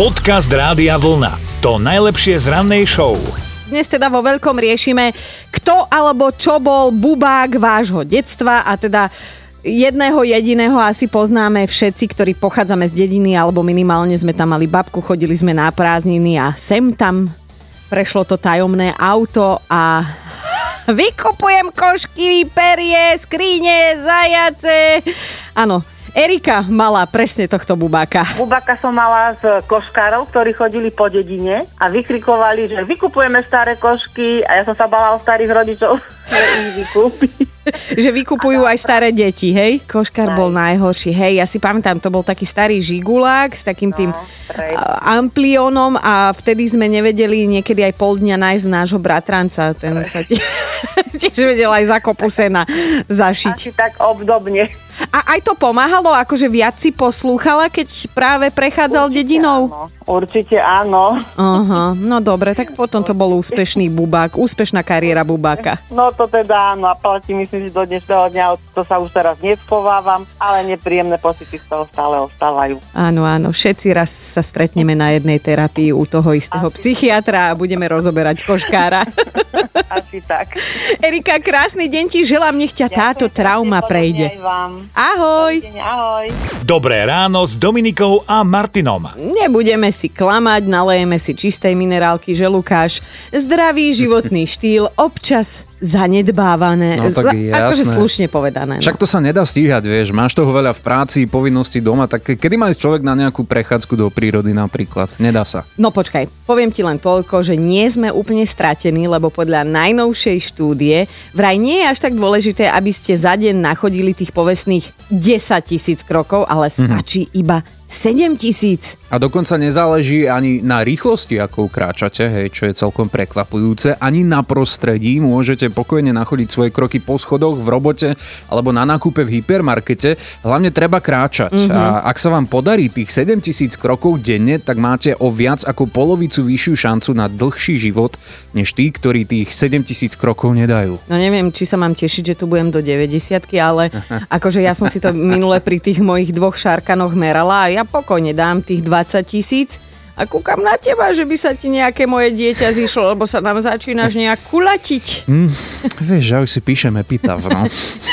Podcast Rádia Vlna. To najlepšie z rannej show. Dnes teda vo veľkom riešime, kto alebo čo bol bubák vášho detstva a teda Jedného jediného asi poznáme všetci, ktorí pochádzame z dediny, alebo minimálne sme tam mali babku, chodili sme na prázdniny a sem tam prešlo to tajomné auto a vykupujem košky, perie, skrine, zajace. Áno, Erika mala presne tohto bubáka. Bubáka som mala z koškárov, ktorí chodili po dedine a vykrikovali, že vykupujeme staré košky a ja som sa bala o starých rodičov, že ich vykúpi. že vykupujú aj staré deti, hej? Koškár bol najhorší, hej. Ja si pamätám, to bol taký starý žigulák s takým tým prej. a, amplionom a vtedy sme nevedeli niekedy aj pol dňa nájsť nášho bratranca. Ten sa ti, tiež vedel aj za kopu sena zašiť. Asi tak obdobne. A aj to pomáhalo, akože viac si poslúchala, keď práve prechádzal dedinou? Áno, určite áno. Aha, no dobre, tak potom to bol úspešný bubák, úspešná kariéra bubáka. No to teda áno a platí myslím, že do dnešného dňa to sa už teraz neschovávam, ale nepríjemné pocity z toho stále ostávajú. Áno, áno, všetci raz sa stretneme na jednej terapii u toho istého psychiatra a budeme rozoberať koškára. Asi tak. Erika, krásny deň ti želám, nech ťa táto Ďakujem trauma pekne, prejde. vám. Ahoj! Deň, ahoj. Dobré ráno s Dominikou a Martinom. Nebudeme si klamať, nalejeme si čistej minerálky, že Lukáš. Zdravý životný štýl, občas zanedbávané. No, tak Za- akože slušne povedané. No. Však to sa nedá stíhať, vieš, máš toho veľa v práci, povinnosti doma, tak kedy má ísť človek na nejakú prechádzku do prírody napríklad? Nedá sa. No počkaj, poviem ti len toľko, že nie sme úplne stratení, lebo podľa najnovšej štúdie vraj nie je až tak dôležité, aby ste za deň nachodili tých povestných 10 tisíc krokov, ale stačí iba 7 tisíc. A dokonca nezáleží ani na rýchlosti, ako kráčate, hej, čo je celkom prekvapujúce, ani na prostredí. Môžete pokojne nachodiť svoje kroky po schodoch, v robote alebo na nákupe v hypermarkete. Hlavne treba kráčať. Mhm. Mm-hmm. A ak sa vám podarí tých 7000 krokov denne, tak máte o viac ako polovicu vyššiu šancu na dlhší život, než tí, ktorí tých 7000 krokov nedajú. No neviem, či sa mám tešiť, že tu budem do 90 ale akože ja som si to minule pri tých mojich dvoch šarkanoch merala a ja pokojne dám tých 20 tisíc a kúkam na teba, že by sa ti nejaké moje dieťa zišlo, lebo sa nám začínaš nejak kulatiť. Vieš, ja už si píšem epitav, no.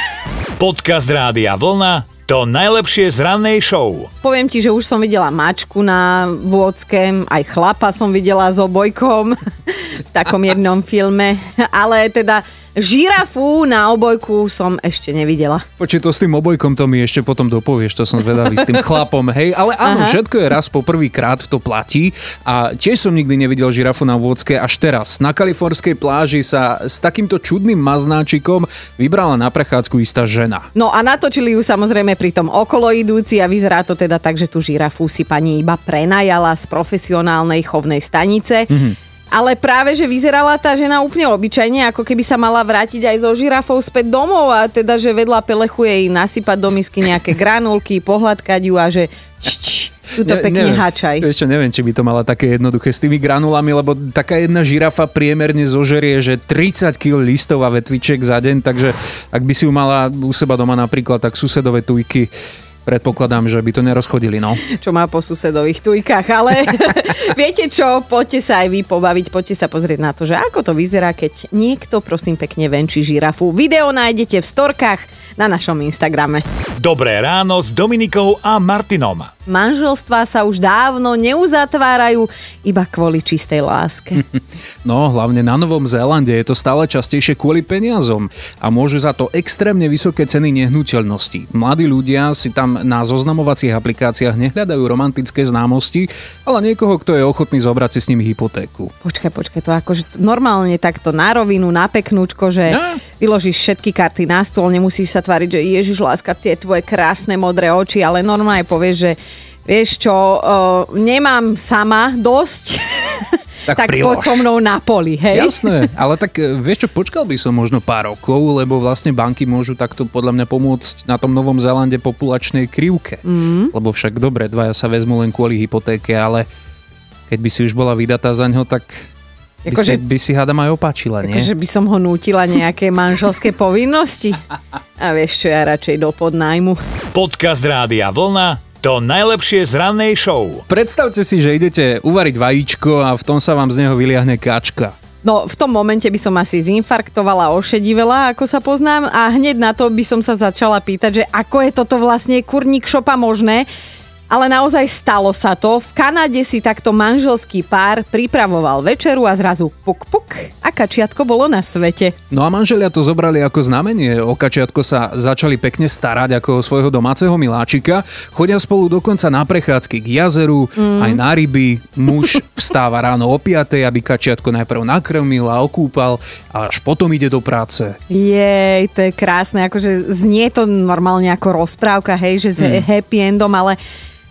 Podcast Rádia Vlna. To najlepšie z rannej show. Poviem ti, že už som videla mačku na vôdzke, aj chlapa som videla s obojkom v takom jednom filme, ale teda žirafu na obojku som ešte nevidela. Počuj, to s tým obojkom to mi ešte potom dopovieš, to som zvedavý s tým chlapom, hej. Ale áno, Aha. všetko je raz po prvýkrát, to platí. A tiež som nikdy nevidel žirafu na vôdzke až teraz. Na kalifornskej pláži sa s takýmto čudným maznáčikom vybrala na prechádzku istá žena. No a natočili ju samozrejme pri tom okolo idúci a vyzerá to teda tak, že tú žirafu si pani iba prenajala z profesionálnej chovnej stanice. Mm-hmm. Ale práve, že vyzerala tá žena úplne obyčajne, ako keby sa mala vrátiť aj so žirafou späť domov a teda, že vedľa pelechu jej nasypať do misky nejaké granulky, pohľadkať ju a že č, tu to Ne- pekne neviem, hačaj. Ešte neviem, či by to mala také jednoduché s tými granulami, lebo taká jedna žirafa priemerne zožerie, že 30 kg listov a vetvičiek za deň, takže ak by si ju mala u seba doma napríklad, tak susedové tujky predpokladám, že by to nerozchodili, no. čo má po susedových tujkách, ale viete čo, poďte sa aj vy pobaviť, poďte sa pozrieť na to, že ako to vyzerá, keď niekto prosím pekne venčí žirafu. Video nájdete v storkách na našom Instagrame. Dobré ráno s Dominikou a Martinom. Manželstvá sa už dávno neuzatvárajú iba kvôli čistej láske. No, hlavne na Novom Zélande je to stále častejšie kvôli peniazom a môžu za to extrémne vysoké ceny nehnuteľností. Mladí ľudia si tam na zoznamovacích aplikáciách nehľadajú romantické známosti, ale niekoho, kto je ochotný zobrať si s nimi hypotéku. Počkaj, počkaj, to akože normálne takto na rovinu, na peknúčko, že No. vyložíš všetky karty na stôl, nemusíš sa tváriť, že Ježiš, láska, tie tvoje krásne modré oči, ale normálne povieš, že vieš čo, uh, nemám sama dosť, Tak tak prilož. poď so mnou na poli, hej? Jasné, ale tak e, vieš čo, počkal by som možno pár rokov, lebo vlastne banky môžu takto podľa mňa pomôcť na tom Novom Zélande populačnej krivke. Mm. Lebo však dobre, dvaja sa vezmú len kvôli hypotéke, ale keď by si už bola vydatá za ňo, tak by, Akože- si, by si hádam aj opáčila, nie? Akože by som ho nútila nejaké manželské povinnosti. A vieš čo, ja radšej do podnájmu. Podcast Rádia Vlna. To najlepšie z rannej show. Predstavte si, že idete uvariť vajíčko a v tom sa vám z neho vyliahne kačka. No, v tom momente by som asi zinfarktovala, ošedivela, ako sa poznám a hneď na to by som sa začala pýtať, že ako je toto vlastne kurník šopa možné, ale naozaj stalo sa to. V Kanade si takto manželský pár pripravoval večeru a zrazu puk puk a kačiatko bolo na svete. No a manželia to zobrali ako znamenie. O kačiatko sa začali pekne starať ako o svojho domáceho miláčika. Chodia spolu dokonca na prechádzky k jazeru, mm. aj na ryby. Muž vstáva ráno o 5, aby kačiatko najprv nakrmil a okúpal a až potom ide do práce. Jej, to je krásne. Akože znie to normálne ako rozprávka, hej, že s mm. happy endom, ale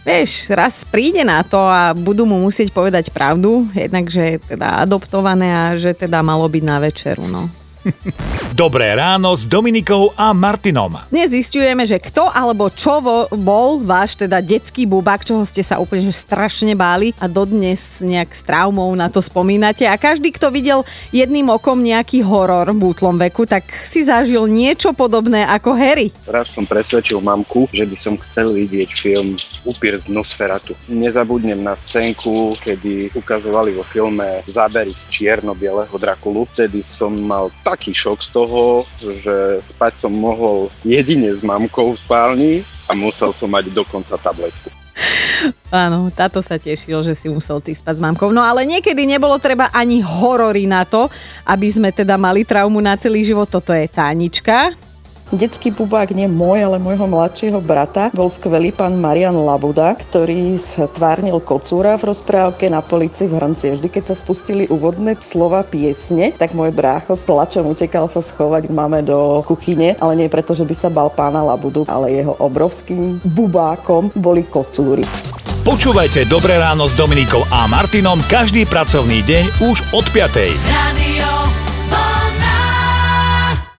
vieš, raz príde na to a budú mu musieť povedať pravdu, jednak, že je teda adoptované a že teda malo byť na večeru, no. Dobré ráno s Dominikou a Martinom. Dnes zistujeme, že kto alebo čo bol váš teda detský bubák, čoho ste sa úplne že strašne báli a dodnes nejak s traumou na to spomínate. A každý, kto videl jedným okom nejaký horor v útlom veku, tak si zažil niečo podobné ako Harry. Raz som presvedčil mamku, že by som chcel vidieť film Upír z Nosferatu. Nezabudnem na scénku, kedy ukazovali vo filme zábery z čierno-bieleho Drakulu. Vtedy som mal tak taký šok z toho, že spať som mohol jedine s mamkou v spálni a musel som mať dokonca tabletku. Áno, táto sa tešil, že si musel ty spať s mamkou. No ale niekedy nebolo treba ani horory na to, aby sme teda mali traumu na celý život. Toto je Tánička. Detský bubák nie môj, ale môjho mladšieho brata bol skvelý pán Marian Labuda, ktorý stvárnil kocúra v rozprávke na polici v Hrnci. Vždy, keď sa spustili úvodné slova piesne, tak môj brácho s plačom utekal sa schovať k mame do kuchyne, ale nie preto, že by sa bal pána Labudu, ale jeho obrovským bubákom boli kocúry. Počúvajte Dobré ráno s Dominikou a Martinom každý pracovný deň už od 5. Radio.